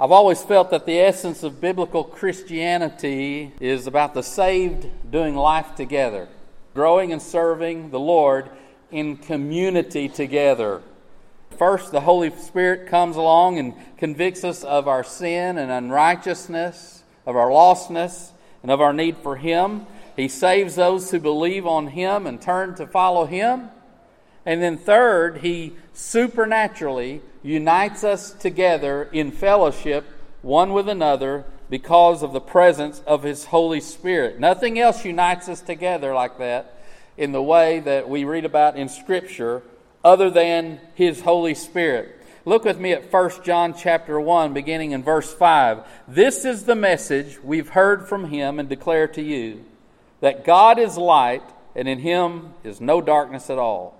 I've always felt that the essence of biblical Christianity is about the saved doing life together, growing and serving the Lord in community together. First, the Holy Spirit comes along and convicts us of our sin and unrighteousness, of our lostness, and of our need for Him. He saves those who believe on Him and turn to follow Him. And then, third, He supernaturally unites us together in fellowship one with another because of the presence of His Holy Spirit. Nothing else unites us together like that in the way that we read about in Scripture other than His Holy Spirit. Look with me at 1 John chapter 1 beginning in verse 5. This is the message we've heard from him and declare to you that God is light and in him is no darkness at all.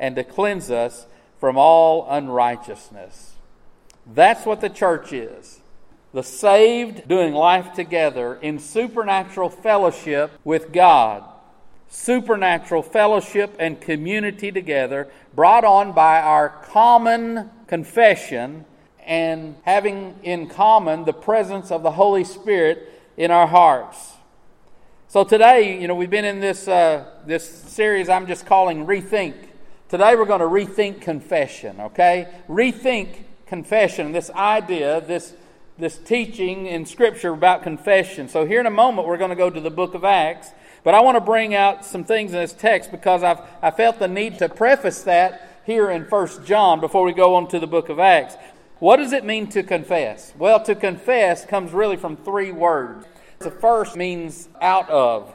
and to cleanse us from all unrighteousness. That's what the church is. The saved doing life together in supernatural fellowship with God. Supernatural fellowship and community together, brought on by our common confession and having in common the presence of the Holy Spirit in our hearts. So today, you know, we've been in this uh, this series I'm just calling Rethink Today we're going to rethink confession, okay? Rethink confession, this idea, this, this teaching in Scripture about confession. So, here in a moment, we're going to go to the book of Acts. But I want to bring out some things in this text because I've, I felt the need to preface that here in 1 John before we go on to the book of Acts. What does it mean to confess? Well, to confess comes really from three words. The first means out of.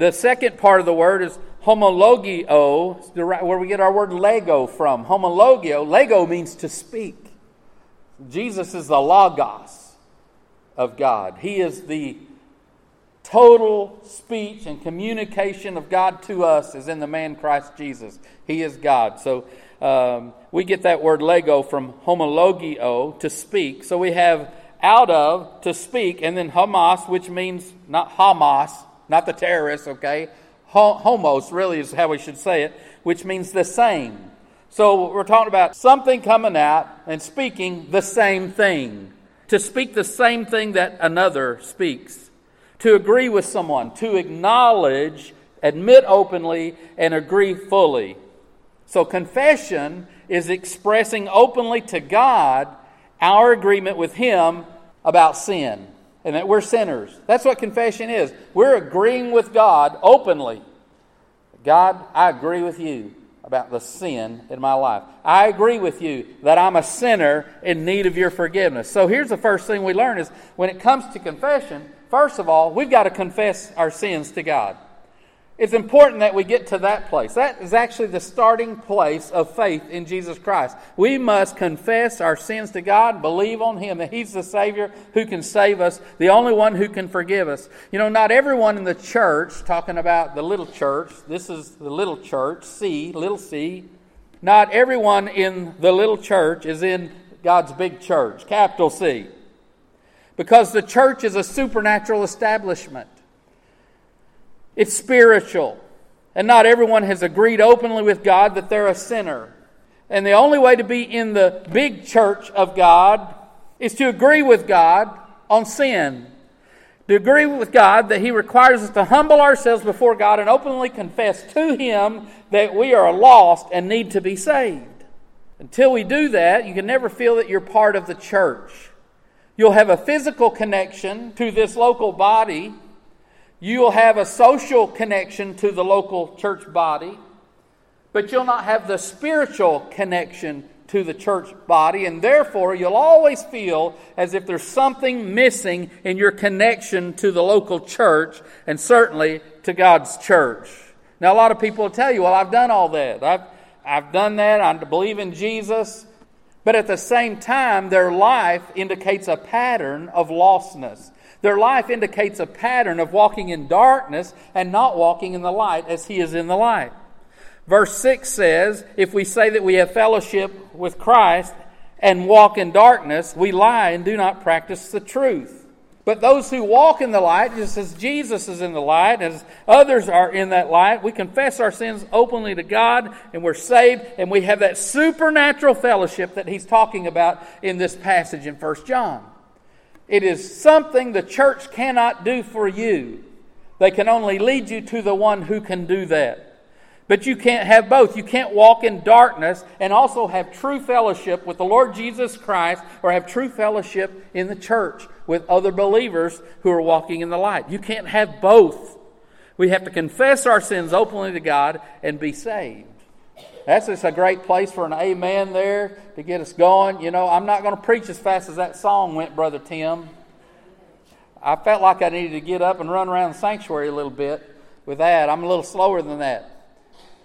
The second part of the word is homologio, where we get our word lego from. Homologio, lego means to speak. Jesus is the logos of God. He is the total speech and communication of God to us is in the man Christ Jesus. He is God. So um, we get that word lego from homologio, to speak. So we have out of, to speak, and then Hamas, which means not Hamas, not the terrorists, okay? homos really is how we should say it, which means the same. So we're talking about something coming out and speaking the same thing. To speak the same thing that another speaks. To agree with someone. To acknowledge, admit openly, and agree fully. So confession is expressing openly to God our agreement with Him about sin and that we're sinners. That's what confession is. We're agreeing with God openly. God, I agree with you about the sin in my life. I agree with you that I'm a sinner in need of your forgiveness. So here's the first thing we learn is when it comes to confession, first of all, we've got to confess our sins to God. It's important that we get to that place. That is actually the starting place of faith in Jesus Christ. We must confess our sins to God, believe on Him, that He's the Savior who can save us, the only one who can forgive us. You know, not everyone in the church, talking about the little church, this is the little church, C, little c, not everyone in the little church is in God's big church, capital C. Because the church is a supernatural establishment. It's spiritual. And not everyone has agreed openly with God that they're a sinner. And the only way to be in the big church of God is to agree with God on sin. To agree with God that He requires us to humble ourselves before God and openly confess to Him that we are lost and need to be saved. Until we do that, you can never feel that you're part of the church. You'll have a physical connection to this local body, You'll have a social connection to the local church body, but you'll not have the spiritual connection to the church body, and therefore you'll always feel as if there's something missing in your connection to the local church and certainly to God's church. Now, a lot of people will tell you, well, I've done all that. I've, I've done that. I believe in Jesus. But at the same time, their life indicates a pattern of lostness. Their life indicates a pattern of walking in darkness and not walking in the light as He is in the light. Verse 6 says, If we say that we have fellowship with Christ and walk in darkness, we lie and do not practice the truth. But those who walk in the light, just as Jesus is in the light, as others are in that light, we confess our sins openly to God and we're saved and we have that supernatural fellowship that he's talking about in this passage in 1 John. It is something the church cannot do for you. They can only lead you to the one who can do that. But you can't have both. You can't walk in darkness and also have true fellowship with the Lord Jesus Christ or have true fellowship in the church with other believers who are walking in the light. You can't have both. We have to confess our sins openly to God and be saved. That's just a great place for an amen there to get us going. You know, I'm not going to preach as fast as that song went, Brother Tim. I felt like I needed to get up and run around the sanctuary a little bit with that. I'm a little slower than that.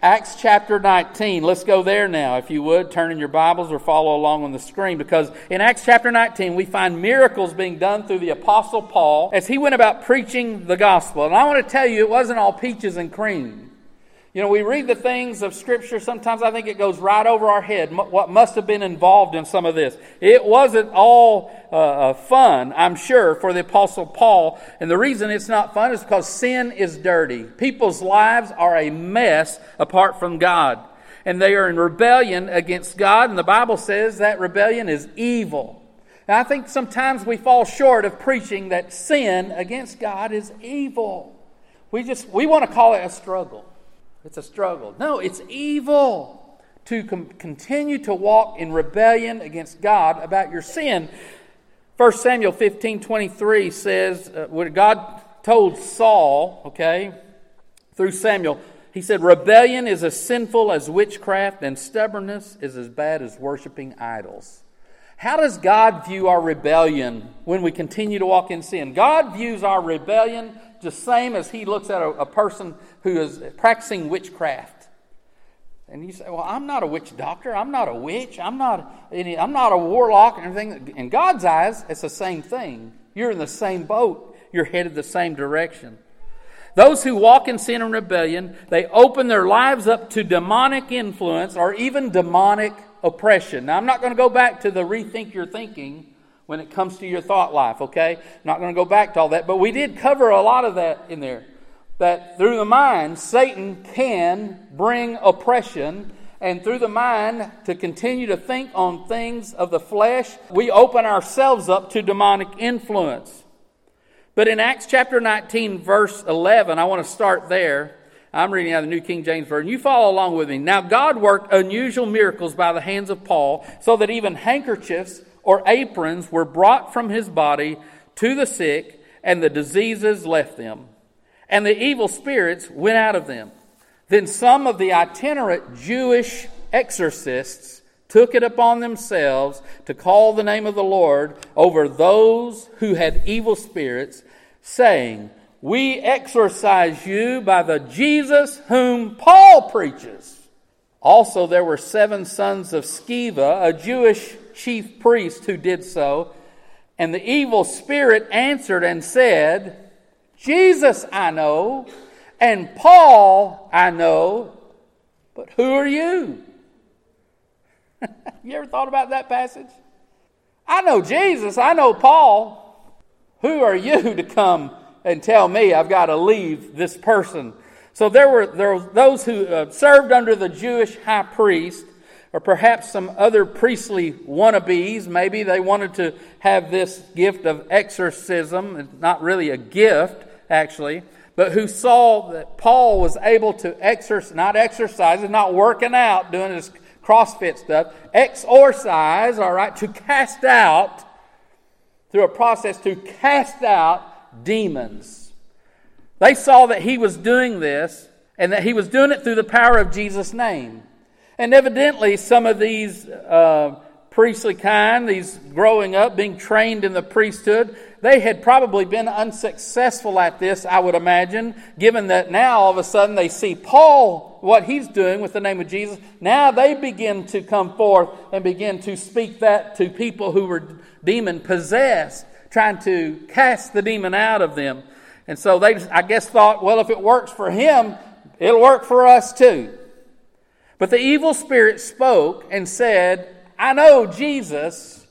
Acts chapter 19. Let's go there now, if you would. Turn in your Bibles or follow along on the screen because in Acts chapter 19, we find miracles being done through the Apostle Paul as he went about preaching the gospel. And I want to tell you, it wasn't all peaches and cream. You know, we read the things of Scripture, sometimes I think it goes right over our head, what must have been involved in some of this. It wasn't all uh, uh, fun, I'm sure, for the Apostle Paul. And the reason it's not fun is because sin is dirty. People's lives are a mess apart from God. And they are in rebellion against God, and the Bible says that rebellion is evil. And I think sometimes we fall short of preaching that sin against God is evil. We just, we want to call it a struggle. It's a struggle. No, it's evil to com- continue to walk in rebellion against God about your sin. 1 Samuel 15 23 says, uh, when God told Saul, okay, through Samuel, he said, Rebellion is as sinful as witchcraft, and stubbornness is as bad as worshiping idols. How does God view our rebellion when we continue to walk in sin? God views our rebellion the same as he looks at a, a person who is practicing witchcraft. And you say, "Well, I'm not a witch doctor. I'm not a witch. I'm not any. I'm not a warlock and everything." In God's eyes, it's the same thing. You're in the same boat. You're headed the same direction. Those who walk in sin and rebellion, they open their lives up to demonic influence or even demonic oppression. Now, I'm not going to go back to the rethink your thinking when it comes to your thought life, okay? I'm not going to go back to all that, but we did cover a lot of that in there. That through the mind, Satan can bring oppression, and through the mind, to continue to think on things of the flesh, we open ourselves up to demonic influence. But in Acts chapter 19, verse 11, I want to start there. I'm reading out of the New King James Version. You follow along with me. Now, God worked unusual miracles by the hands of Paul, so that even handkerchiefs or aprons were brought from his body to the sick, and the diseases left them. And the evil spirits went out of them. Then some of the itinerant Jewish exorcists took it upon themselves to call the name of the Lord over those who had evil spirits, saying, We exorcise you by the Jesus whom Paul preaches. Also, there were seven sons of Sceva, a Jewish chief priest who did so. And the evil spirit answered and said, Jesus I know, and Paul I know, but who are you? you ever thought about that passage? I know Jesus, I know Paul. Who are you to come and tell me I've got to leave this person? So there were, there were those who uh, served under the Jewish high priest or perhaps some other priestly wannabes. Maybe they wanted to have this gift of exorcism. It's not really a gift, actually, but who saw that Paul was able to exercise, not exercise, not working out, doing his CrossFit stuff, exorcise, all right, to cast out, through a process to cast out demons. They saw that he was doing this and that he was doing it through the power of Jesus' name. And evidently, some of these uh, priestly kind, these growing up, being trained in the priesthood, they had probably been unsuccessful at this, I would imagine, given that now all of a sudden they see Paul, what he's doing with the name of Jesus. Now they begin to come forth and begin to speak that to people who were demon possessed, trying to cast the demon out of them. And so they, I guess, thought, well, if it works for him, it'll work for us too. But the evil spirit spoke and said, I know Jesus.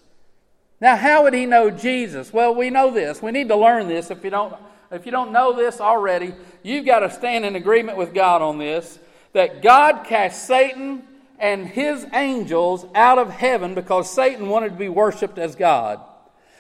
Now, how would he know Jesus? Well, we know this. We need to learn this. If you don't, if you don't know this already, you've got to stand in agreement with God on this that God cast Satan and his angels out of heaven because Satan wanted to be worshiped as God.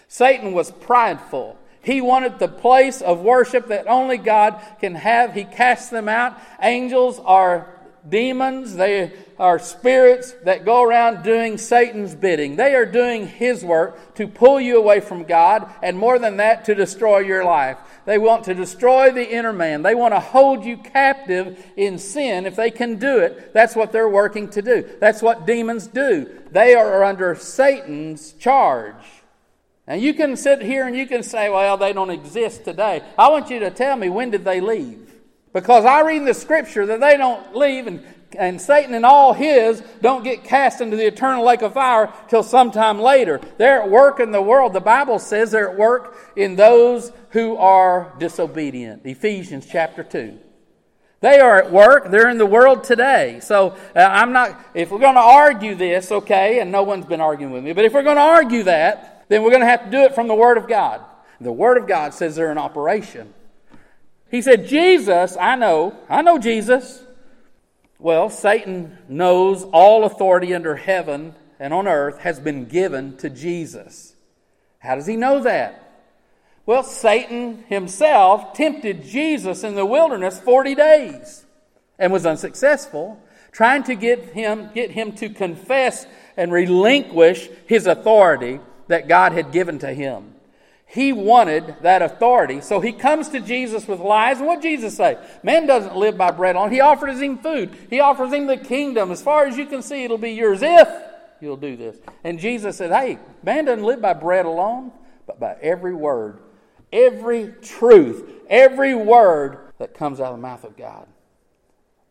Satan was prideful. He wanted the place of worship that only God can have. He cast them out. Angels are demons, they are spirits that go around doing Satan's bidding. They are doing his work to pull you away from God, and more than that, to destroy your life. They want to destroy the inner man. They want to hold you captive in sin. If they can do it, that's what they're working to do. That's what demons do. They are under Satan's charge. And you can sit here and you can say, well, they don't exist today. I want you to tell me when did they leave? Because I read in the scripture that they don't leave and, and Satan and all his don't get cast into the eternal lake of fire till sometime later. They're at work in the world. The Bible says they're at work in those who are disobedient. Ephesians chapter 2. They are at work. They're in the world today. So uh, I'm not, if we're going to argue this, okay, and no one's been arguing with me, but if we're going to argue that, then we're going to have to do it from the Word of God. The Word of God says they're in operation. He said, Jesus, I know, I know Jesus. Well, Satan knows all authority under heaven and on earth has been given to Jesus. How does he know that? Well, Satan himself tempted Jesus in the wilderness 40 days and was unsuccessful, trying to get him, get him to confess and relinquish his authority that God had given to him. He wanted that authority. So he comes to Jesus with lies. And what Jesus say? Man doesn't live by bread alone. He offers him food. He offers him the kingdom. As far as you can see, it'll be yours if you'll do this. And Jesus said, Hey, man doesn't live by bread alone, but by every word, every truth, every word that comes out of the mouth of God.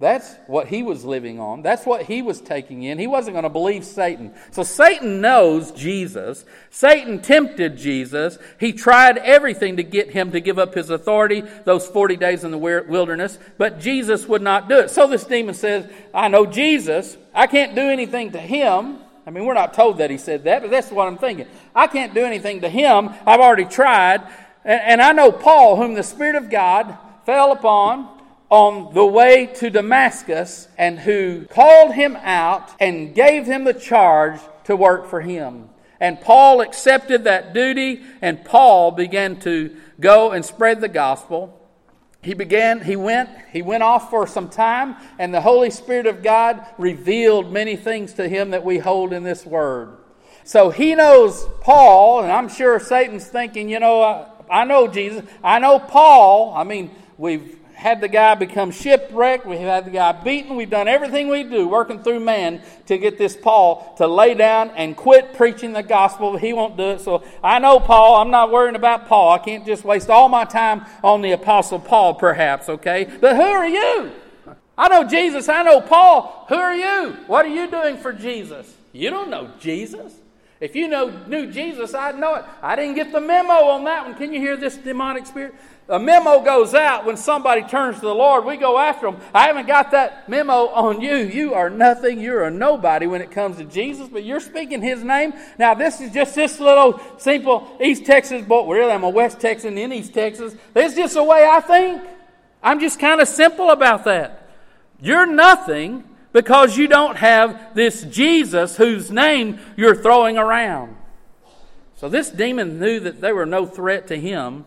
That's what he was living on. That's what he was taking in. He wasn't going to believe Satan. So Satan knows Jesus. Satan tempted Jesus. He tried everything to get him to give up his authority those 40 days in the wilderness, but Jesus would not do it. So this demon says, I know Jesus. I can't do anything to him. I mean, we're not told that he said that, but that's what I'm thinking. I can't do anything to him. I've already tried. And I know Paul, whom the Spirit of God fell upon on the way to Damascus and who called him out and gave him the charge to work for him. And Paul accepted that duty, and Paul began to go and spread the gospel. He began, he went, he went off for some time, and the Holy Spirit of God revealed many things to him that we hold in this word. So he knows Paul, and I'm sure Satan's thinking, you know, I, I know Jesus, I know Paul. I mean, we've had the guy become shipwrecked. We've had the guy beaten. We've done everything we do, working through man, to get this Paul to lay down and quit preaching the gospel. He won't do it. So I know Paul. I'm not worrying about Paul. I can't just waste all my time on the Apostle Paul, perhaps, okay? But who are you? I know Jesus. I know Paul. Who are you? What are you doing for Jesus? You don't know Jesus. If you know, knew Jesus, I'd know it. I didn't get the memo on that one. Can you hear this demonic spirit? A memo goes out when somebody turns to the Lord, we go after them. I haven't got that memo on you. You are nothing. You're a nobody when it comes to Jesus, but you're speaking His name. Now, this is just this little simple East Texas boy. Really, I'm a West Texan in East Texas. This is just the way I think. I'm just kind of simple about that. You're nothing because you don't have this Jesus whose name you're throwing around. So this demon knew that they were no threat to him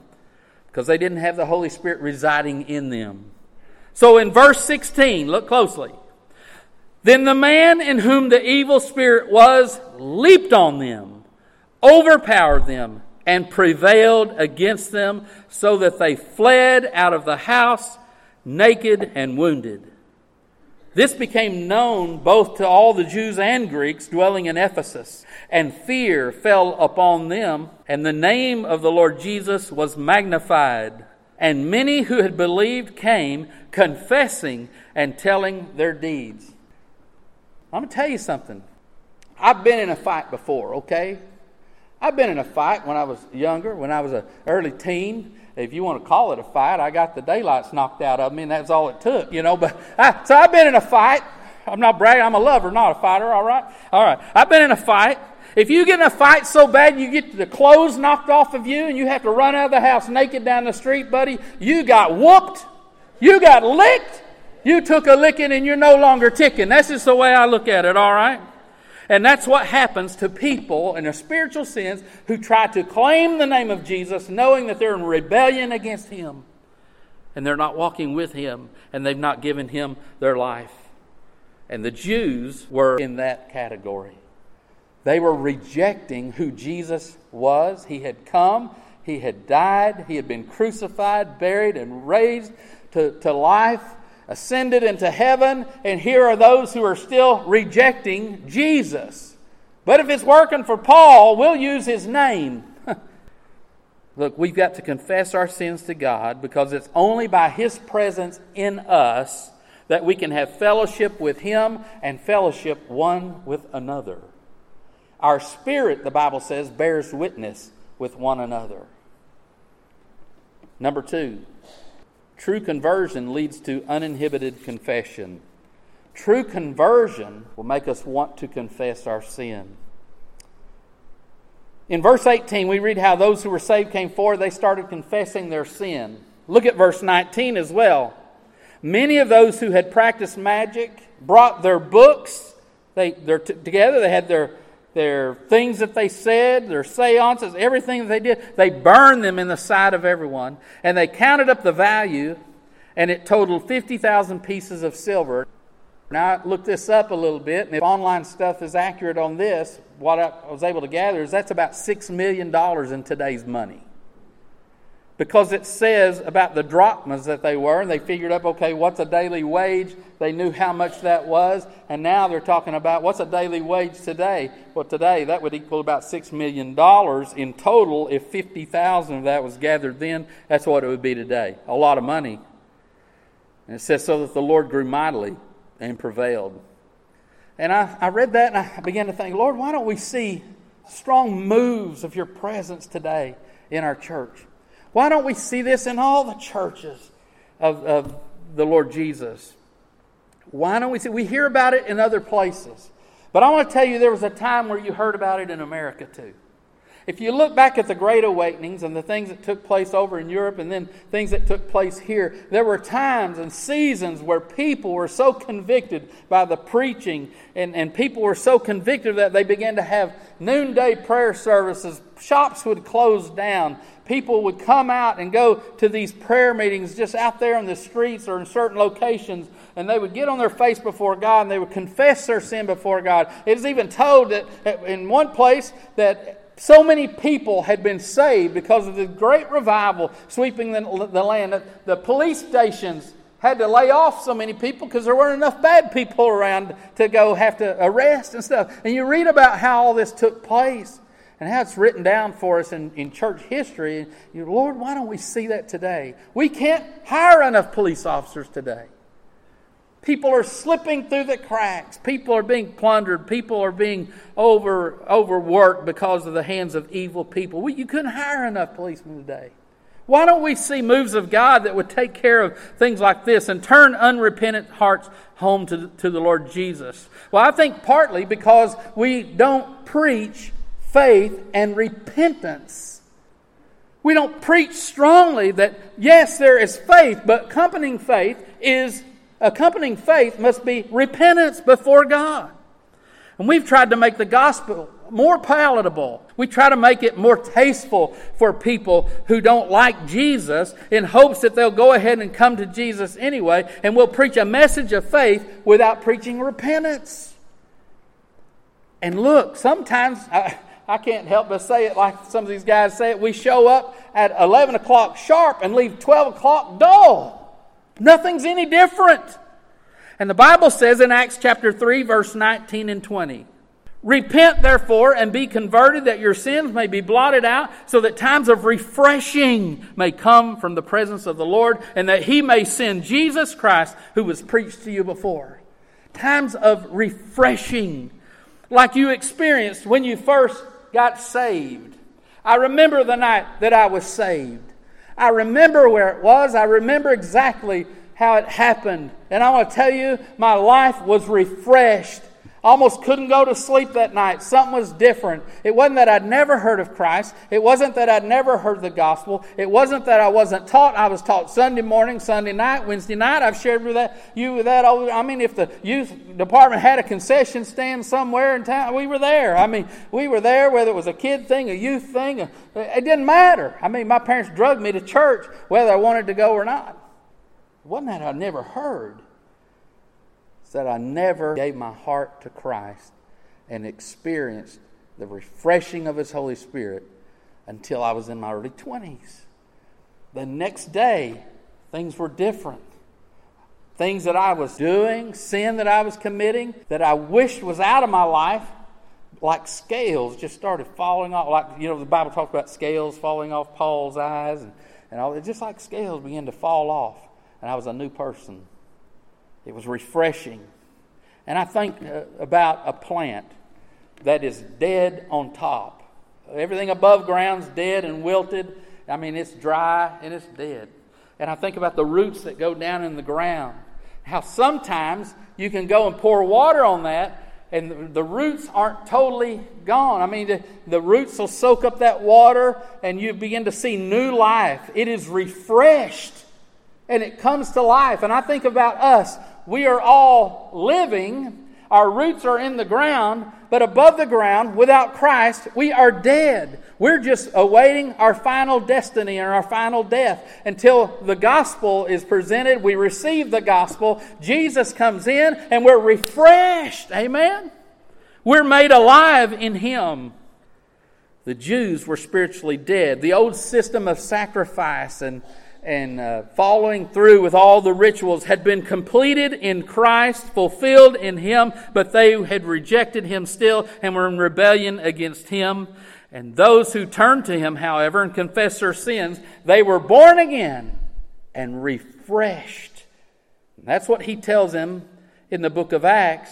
because they didn't have the Holy Spirit residing in them. So in verse 16, look closely. Then the man in whom the evil spirit was leaped on them, overpowered them, and prevailed against them, so that they fled out of the house naked and wounded. This became known both to all the Jews and Greeks dwelling in Ephesus, and fear fell upon them, and the name of the Lord Jesus was magnified. And many who had believed came, confessing and telling their deeds. I'm going to tell you something. I've been in a fight before, okay? I've been in a fight when I was younger, when I was an early teen. If you want to call it a fight, I got the daylights knocked out of me, and that's all it took, you know. But I, so I've been in a fight. I'm not bragging. I'm a lover, not a fighter. All right, all right. I've been in a fight. If you get in a fight so bad you get the clothes knocked off of you and you have to run out of the house naked down the street, buddy, you got whooped. You got licked. You took a licking and you're no longer ticking. That's just the way I look at it, all right? And that's what happens to people in a spiritual sins who try to claim the name of Jesus knowing that they're in rebellion against Him and they're not walking with Him and they've not given Him their life. And the Jews were in that category. They were rejecting who Jesus was. He had come, He had died, He had been crucified, buried, and raised to, to life ascended into heaven, and here are those who are still rejecting Jesus. But if it's working for Paul, we'll use his name. Look, we've got to confess our sins to God because it's only by his presence in us that we can have fellowship with him and fellowship one with another. Our spirit, the Bible says, bears witness with one another. Number two, True conversion leads to uninhibited confession. True conversion will make us want to confess our sin. In verse 18, we read how those who were saved came forward, they started confessing their sin. Look at verse 19 as well. Many of those who had practiced magic brought their books they, together, they had their their things that they said, their seances, everything that they did, they burned them in the sight of everyone. And they counted up the value, and it totaled 50,000 pieces of silver. Now, I looked this up a little bit, and if online stuff is accurate on this, what I was able to gather is that's about $6 million in today's money because it says about the drachmas that they were, and they figured up, okay, what's a daily wage? They knew how much that was, and now they're talking about what's a daily wage today? Well, today that would equal about $6 million in total. If 50000 of that was gathered then, that's what it would be today. A lot of money. And it says, so that the Lord grew mightily and prevailed. And I, I read that and I began to think, Lord, why don't we see strong moves of your presence today in our church? Why don't we see this in all the churches of, of the Lord Jesus? Why don't we see? We hear about it in other places. But I want to tell you, there was a time where you heard about it in America too. If you look back at the Great Awakenings and the things that took place over in Europe and then things that took place here, there were times and seasons where people were so convicted by the preaching and, and people were so convicted that they began to have noonday prayer services. Shops would close down people would come out and go to these prayer meetings just out there in the streets or in certain locations, and they would get on their face before God and they would confess their sin before God. It is even told that in one place that so many people had been saved because of the great revival sweeping the, the land the police stations had to lay off so many people because there weren't enough bad people around to go have to arrest and stuff. And you read about how all this took place and how it's written down for us in, in church history. You, Lord, why don't we see that today? We can't hire enough police officers today. People are slipping through the cracks. People are being plundered. People are being over, overworked because of the hands of evil people. We, you couldn't hire enough policemen today. Why don't we see moves of God that would take care of things like this and turn unrepentant hearts home to, to the Lord Jesus? Well, I think partly because we don't preach faith and repentance. We don't preach strongly that, yes, there is faith, but accompanying faith is accompanying faith must be repentance before God. And we've tried to make the gospel more palatable. We try to make it more tasteful for people who don't like Jesus in hopes that they'll go ahead and come to Jesus anyway, and we'll preach a message of faith without preaching repentance. And look, sometimes I, I can't help but say it like some of these guys say it. We show up at 11 o'clock sharp and leave 12 o'clock dull. Nothing's any different. And the Bible says in Acts chapter 3, verse 19 and 20 Repent, therefore, and be converted, that your sins may be blotted out, so that times of refreshing may come from the presence of the Lord, and that he may send Jesus Christ, who was preached to you before. Times of refreshing, like you experienced when you first got saved. I remember the night that I was saved. I remember where it was. I remember exactly how it happened. And I want to tell you, my life was refreshed almost couldn't go to sleep that night. Something was different. It wasn't that I'd never heard of Christ. It wasn't that I'd never heard the gospel. It wasn't that I wasn't taught. I was taught Sunday morning, Sunday night, Wednesday night. I've shared with that you with that. All, I mean, if the youth department had a concession stand somewhere in town, we were there. I mean, we were there whether it was a kid thing, a youth thing. It didn't matter. I mean, my parents drugged me to church whether I wanted to go or not. It wasn't that I'd never heard that I never gave my heart to Christ and experienced the refreshing of His Holy Spirit until I was in my early 20s. The next day, things were different. Things that I was doing, sin that I was committing, that I wished was out of my life, like scales just started falling off. Like, you know, the Bible talks about scales falling off Paul's eyes and, and all. It just like scales began to fall off. And I was a new person. It was refreshing. And I think uh, about a plant that is dead on top. Everything above ground's dead and wilted. I mean, it's dry and it's dead. And I think about the roots that go down in the ground. How sometimes you can go and pour water on that and the roots aren't totally gone. I mean, the, the, roots will soak up that water and you begin to see new life. It is refreshed and it comes to life. And I think about us we are all living. Our roots are in the ground, but above the ground, without Christ, we are dead. We're just awaiting our final destiny and our final death until the gospel is presented. We receive the gospel. Jesus comes in and we're refreshed. Amen? We're made alive in Him. The Jews were spiritually dead. The old system of sacrifice and and uh, following through with all the rituals had been completed in Christ, fulfilled in Him, but they had rejected Him still and were in rebellion against Him. And those who turned to Him, however, and confessed their sins, they were born again and refreshed. And that's what He tells them in the book of Acts.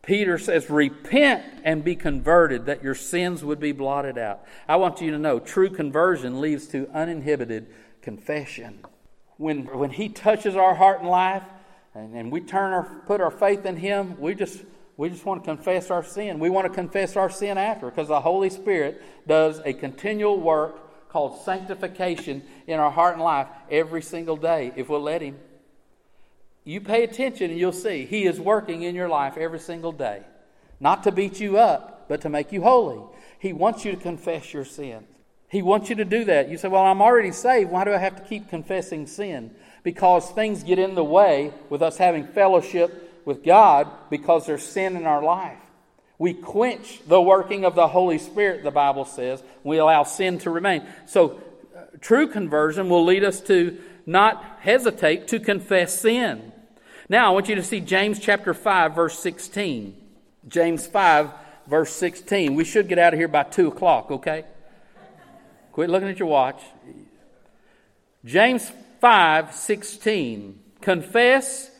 Peter says, Repent and be converted, that your sins would be blotted out. I want you to know true conversion leads to uninhibited confession. When, when He touches our heart and life, and, and we turn our, put our faith in Him, we just, we just want to confess our sin. We want to confess our sin after because the Holy Spirit does a continual work called sanctification in our heart and life every single day if we'll let Him. You pay attention and you'll see He is working in your life every single day. Not to beat you up, but to make you holy. He wants you to confess your sin. He wants you to do that. You say, Well, I'm already saved. Why do I have to keep confessing sin? Because things get in the way with us having fellowship with God because there's sin in our life. We quench the working of the Holy Spirit, the Bible says. We allow sin to remain. So, uh, true conversion will lead us to not hesitate to confess sin. Now, I want you to see James chapter 5, verse 16. James 5, verse 16. We should get out of here by 2 o'clock, okay? Quit looking at your watch. James 5 16. Confess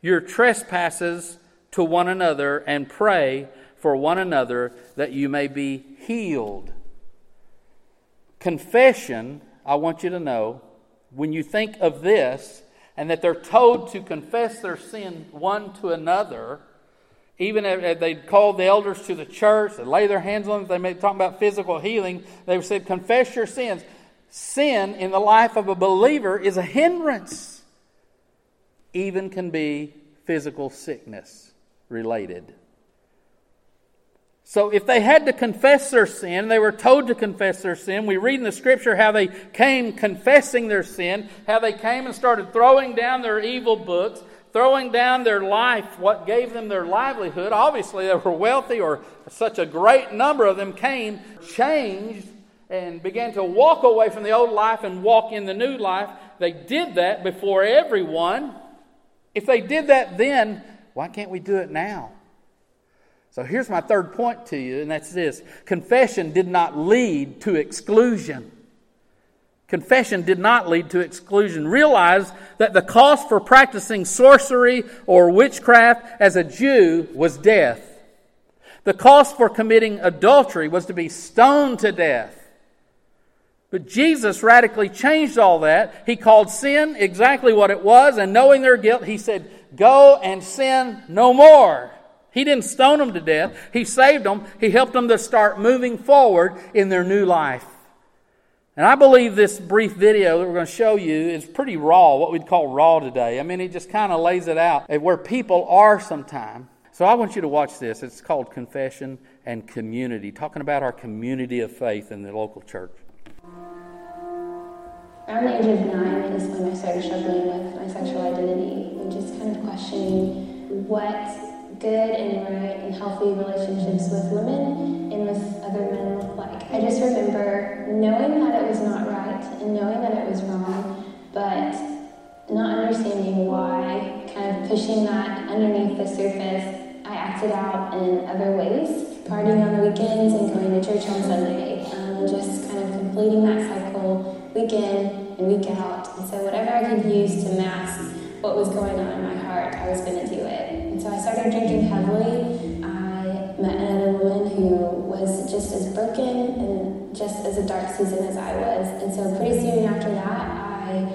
your trespasses to one another and pray for one another that you may be healed. Confession, I want you to know, when you think of this, and that they're told to confess their sin one to another, even if they called the elders to the church, and lay their hands on them, they may talk about physical healing. They said, confess your sins. Sin in the life of a believer is a hindrance, even can be physical sickness related. So if they had to confess their sin, they were told to confess their sin. We read in the scripture how they came confessing their sin, how they came and started throwing down their evil books, throwing down their life, what gave them their livelihood. Obviously, they were wealthy, or such a great number of them came, changed, and began to walk away from the old life and walk in the new life. They did that before everyone. If they did that then, why can't we do it now? So here's my third point to you, and that's this confession did not lead to exclusion. Confession did not lead to exclusion. Realize that the cost for practicing sorcery or witchcraft as a Jew was death. The cost for committing adultery was to be stoned to death. But Jesus radically changed all that. He called sin exactly what it was, and knowing their guilt, he said, Go and sin no more. He didn't stone them to death. He saved them. He helped them to start moving forward in their new life. And I believe this brief video that we're going to show you is pretty raw, what we'd call raw today. I mean, it just kind of lays it out where people are sometimes. So I want you to watch this. It's called Confession and Community, talking about our community of faith in the local church. Around the age of nine is when I started struggling with my sexual identity and just kind of questioning what good and right and healthy relationships with women and with I acted out in other ways, partying on the weekends and going to church on Sunday, um, just kind of completing that cycle week in and week out. And so, whatever I could use to mask what was going on in my heart, I was going to do it. And so I started drinking heavily. I met another woman who was just as broken and just as a dark season as I was. And so pretty soon after that, I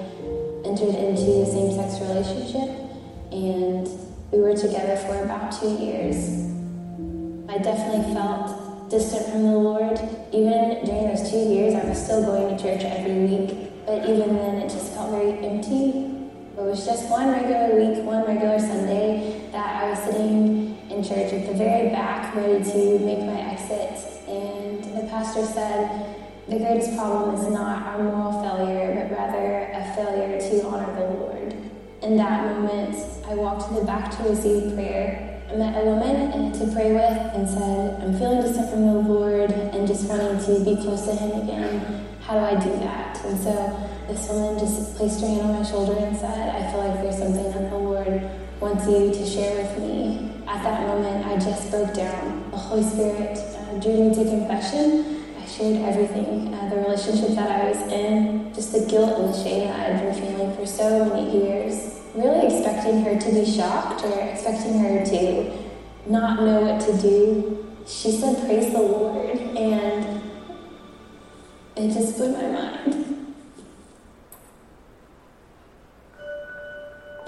entered into a same sex relationship and we were together for about two years. I definitely felt distant from the Lord. Even during those two years, I was still going to church every week, but even then, it just felt very empty it was just one regular week, one regular Sunday that I was sitting in church at the very back, ready to make my exit. And the pastor said, The greatest problem is not our moral failure, but rather a failure to honor the Lord. In that moment, I walked to the back to receive prayer. I met a woman to pray with and said, I'm feeling distant from the Lord and just wanting to be close to Him again. How do I do that? And so this woman just placed her hand on my shoulder and said, I feel like there's something that the Lord wants you to share with me. At that moment, I just broke down. The Holy Spirit uh, drew me to confession. I shared everything uh, the relationship that I was in, just the guilt and the shame that I had been feeling for so many years. Really expecting her to be shocked or expecting her to not know what to do. She said, Praise the Lord. And it just blew my mind.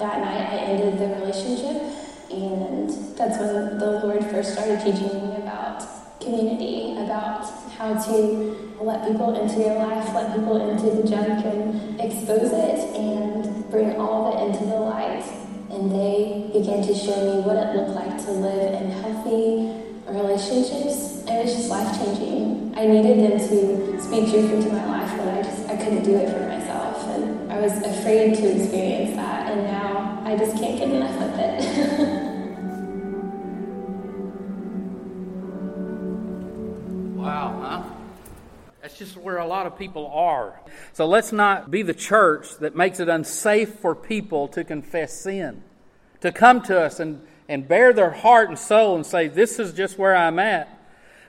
that night I ended the relationship, and that's when the Lord first started teaching me about community, about how to let people into your life, let people into the junk and expose it and bring all of it into the light. And they began to show me what it looked like to live in healthy relationships. And it was just life changing. I needed them to speak truth into my life, but I just I couldn't do it for myself. And I was afraid to experience that. And now I just can't get enough of it. just where a lot of people are. So let's not be the church that makes it unsafe for people to confess sin, to come to us and, and bare their heart and soul and say, This is just where I'm at.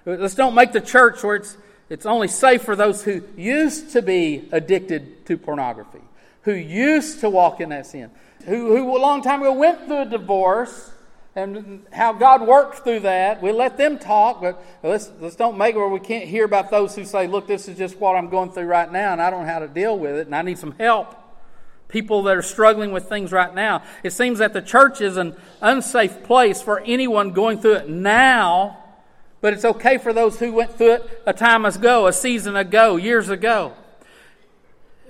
Let's don't make the church where it's, it's only safe for those who used to be addicted to pornography, who used to walk in that sin who, who a long time ago went through a divorce and how God works through that. We'll let them talk, but let's, let's don't make it where we can't hear about those who say, look, this is just what I'm going through right now, and I don't know how to deal with it, and I need some help. People that are struggling with things right now. It seems that the church is an unsafe place for anyone going through it now, but it's okay for those who went through it a time ago, a season ago, years ago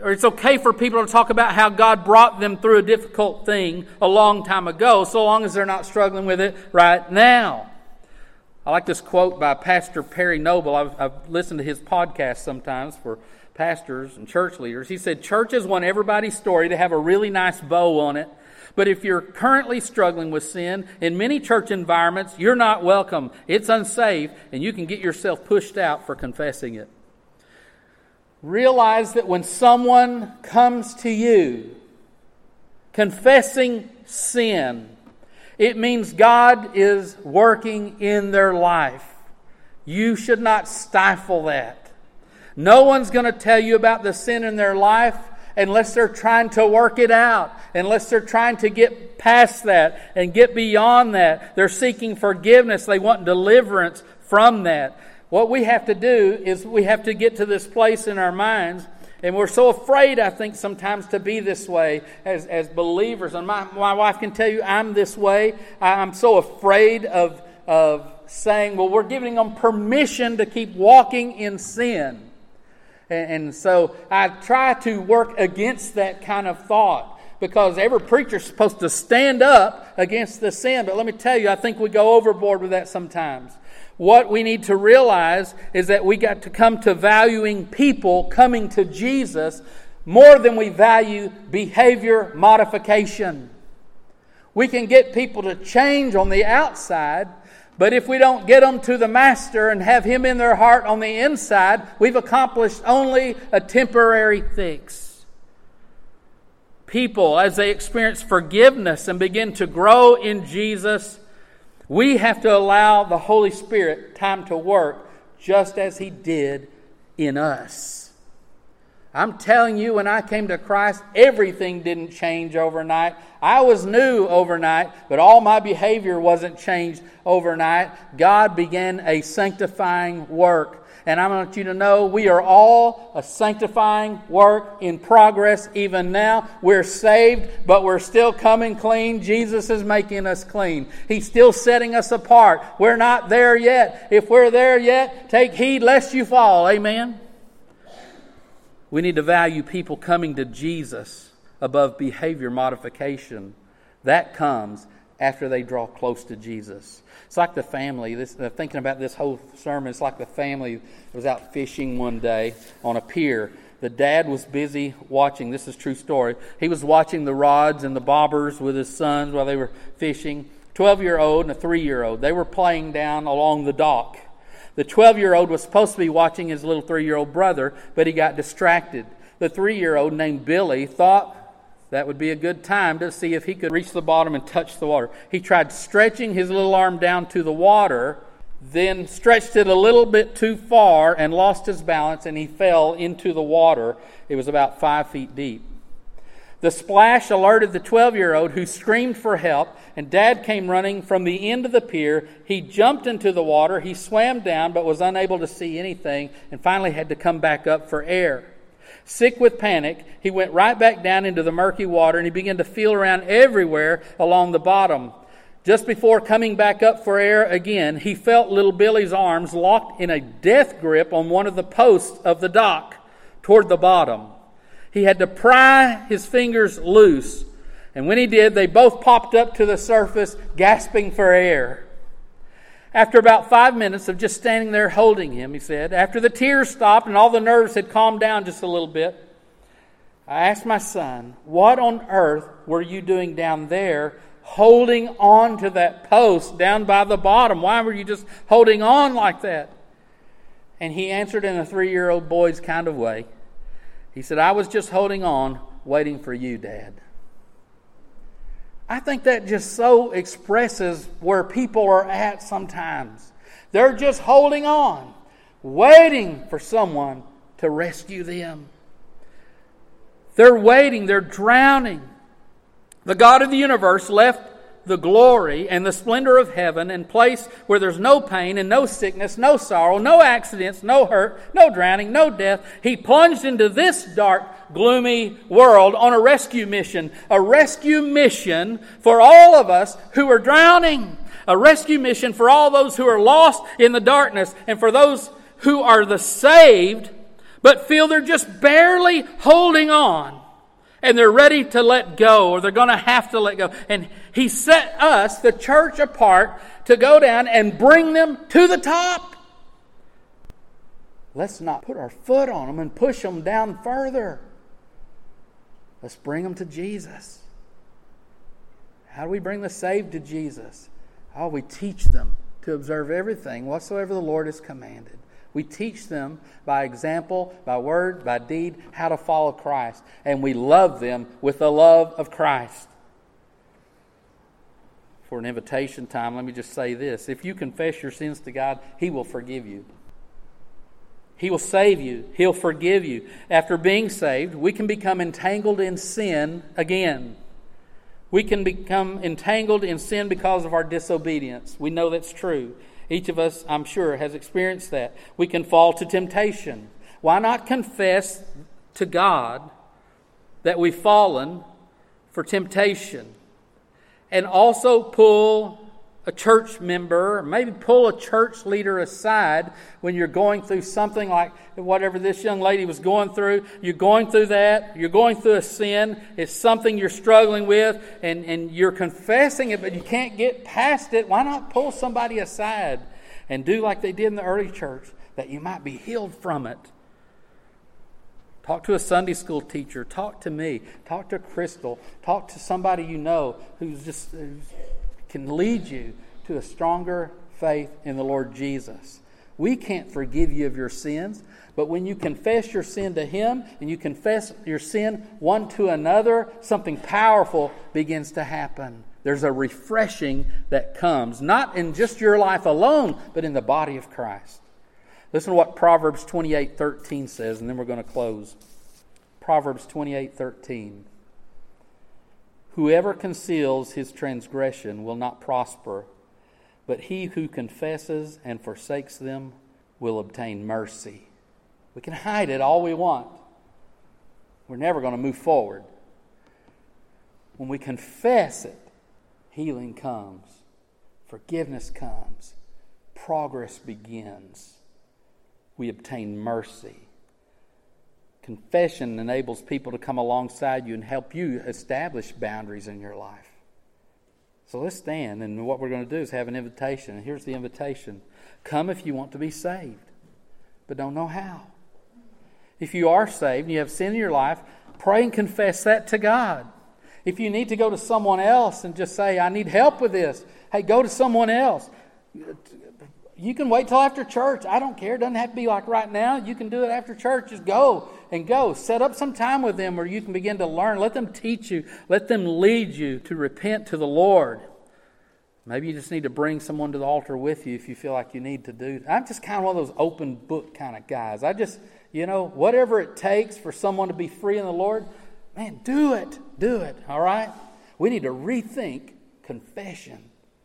or it's okay for people to talk about how God brought them through a difficult thing a long time ago, so long as they're not struggling with it right now. I like this quote by Pastor Perry Noble. I've, I've listened to his podcast sometimes for pastors and church leaders. He said, Churches want everybody's story to have a really nice bow on it. But if you're currently struggling with sin in many church environments, you're not welcome. It's unsafe, and you can get yourself pushed out for confessing it. Realize that when someone comes to you confessing sin. It means God is working in their life. You should not stifle that. No one's going to tell you about the sin in their life unless they're trying to work it out, unless they're trying to get past that and get beyond that. They're seeking forgiveness, they want deliverance from that. What we have to do is we have to get to this place in our minds and we're so afraid, I think, sometimes to be this way as, as believers. And my, my wife can tell you I'm this way. I'm so afraid of, of saying, well, we're giving them permission to keep walking in sin. And, and so I try to work against that kind of thought because every preacher is supposed to stand up against the sin. But let me tell you, I think we go overboard with that sometimes. What we need to realize is that we got to come to valuing people coming to Jesus more than we value behavior modification. We can get people to change on the outside, but if we don't get them to the Master and have Him in their heart on the inside, we've accomplished only a temporary fix. People, as they experience forgiveness and begin to grow in Jesus, we have to allow the Holy Spirit time to work just as He did in us. I'm telling you, when I came to Christ, everything didn't change overnight. I was new overnight, but all my behavior wasn't changed overnight. God began a sanctifying work and I want you to know we are all a sanctifying work in progress even now. We're saved, but we're still coming clean. Jesus is making us clean. He's still setting us apart. We're not there yet. If we're there yet, take heed lest you fall. Amen. We need to value people coming to Jesus above behavior modification. That comes after they draw close to Jesus. It's like the family. This, uh, thinking about this whole sermon, it's like the family was out fishing one day on a pier. The dad was busy watching. This is true story. He was watching the rods and the bobbers with his sons while they were fishing. Twelve year old and a three year old. They were playing down along the dock. The 12 year old was supposed to be watching his little three year old brother, but he got distracted. The three year old, named Billy, thought that would be a good time to see if he could reach the bottom and touch the water. He tried stretching his little arm down to the water, then stretched it a little bit too far and lost his balance, and he fell into the water. It was about five feet deep. The splash alerted the 12 year old who screamed for help, and dad came running from the end of the pier. He jumped into the water. He swam down but was unable to see anything and finally had to come back up for air. Sick with panic, he went right back down into the murky water and he began to feel around everywhere along the bottom. Just before coming back up for air again, he felt little Billy's arms locked in a death grip on one of the posts of the dock toward the bottom. He had to pry his fingers loose, and when he did, they both popped up to the surface, gasping for air. After about five minutes of just standing there holding him, he said, after the tears stopped and all the nerves had calmed down just a little bit, I asked my son, What on earth were you doing down there holding on to that post down by the bottom? Why were you just holding on like that? And he answered in a three year old boy's kind of way. He said, I was just holding on, waiting for you, Dad. I think that just so expresses where people are at sometimes. They're just holding on, waiting for someone to rescue them. They're waiting, they're drowning. The God of the universe left the glory and the splendor of heaven and place where there's no pain and no sickness, no sorrow, no accidents, no hurt, no drowning, no death. He plunged into this dark, gloomy world on a rescue mission. A rescue mission for all of us who are drowning. A rescue mission for all those who are lost in the darkness and for those who are the saved but feel they're just barely holding on and they're ready to let go or they're going to have to let go. And He set us, the church, apart to go down and bring them to the top. Let's not put our foot on them and push them down further. Let's bring them to Jesus. How do we bring the saved to Jesus? How we teach them to observe everything whatsoever the Lord has commanded. We teach them by example, by word, by deed, how to follow Christ. And we love them with the love of Christ. For an invitation time, let me just say this. If you confess your sins to God, He will forgive you. He will save you. He'll forgive you. After being saved, we can become entangled in sin again. We can become entangled in sin because of our disobedience. We know that's true. Each of us, I'm sure, has experienced that. We can fall to temptation. Why not confess to God that we've fallen for temptation? And also pull a church member, maybe pull a church leader aside when you're going through something like whatever this young lady was going through. You're going through that, you're going through a sin, it's something you're struggling with, and, and you're confessing it, but you can't get past it. Why not pull somebody aside and do like they did in the early church, that you might be healed from it? Talk to a Sunday school teacher. Talk to me. Talk to Crystal. Talk to somebody you know who's just. Who's, can lead you to a stronger faith in the Lord Jesus. We can't forgive you of your sins, but when you confess your sin to Him and you confess your sin one to another, something powerful begins to happen. There's a refreshing that comes, not in just your life alone, but in the body of Christ. Listen to what Proverbs 28 13 says, and then we're going to close. Proverbs 28 13. Whoever conceals his transgression will not prosper, but he who confesses and forsakes them will obtain mercy. We can hide it all we want. We're never going to move forward. When we confess it, healing comes, forgiveness comes, progress begins. We obtain mercy. Confession enables people to come alongside you and help you establish boundaries in your life. So let's stand, and what we're going to do is have an invitation. And here's the invitation Come if you want to be saved, but don't know how. If you are saved and you have sin in your life, pray and confess that to God. If you need to go to someone else and just say, I need help with this, hey, go to someone else. You can wait till after church. I don't care. It doesn't have to be like right now. You can do it after church. Just go and go. Set up some time with them where you can begin to learn. Let them teach you. Let them lead you to repent to the Lord. Maybe you just need to bring someone to the altar with you if you feel like you need to do. I'm just kind of one of those open book kind of guys. I just, you know, whatever it takes for someone to be free in the Lord, man, do it. Do it. All right? We need to rethink confession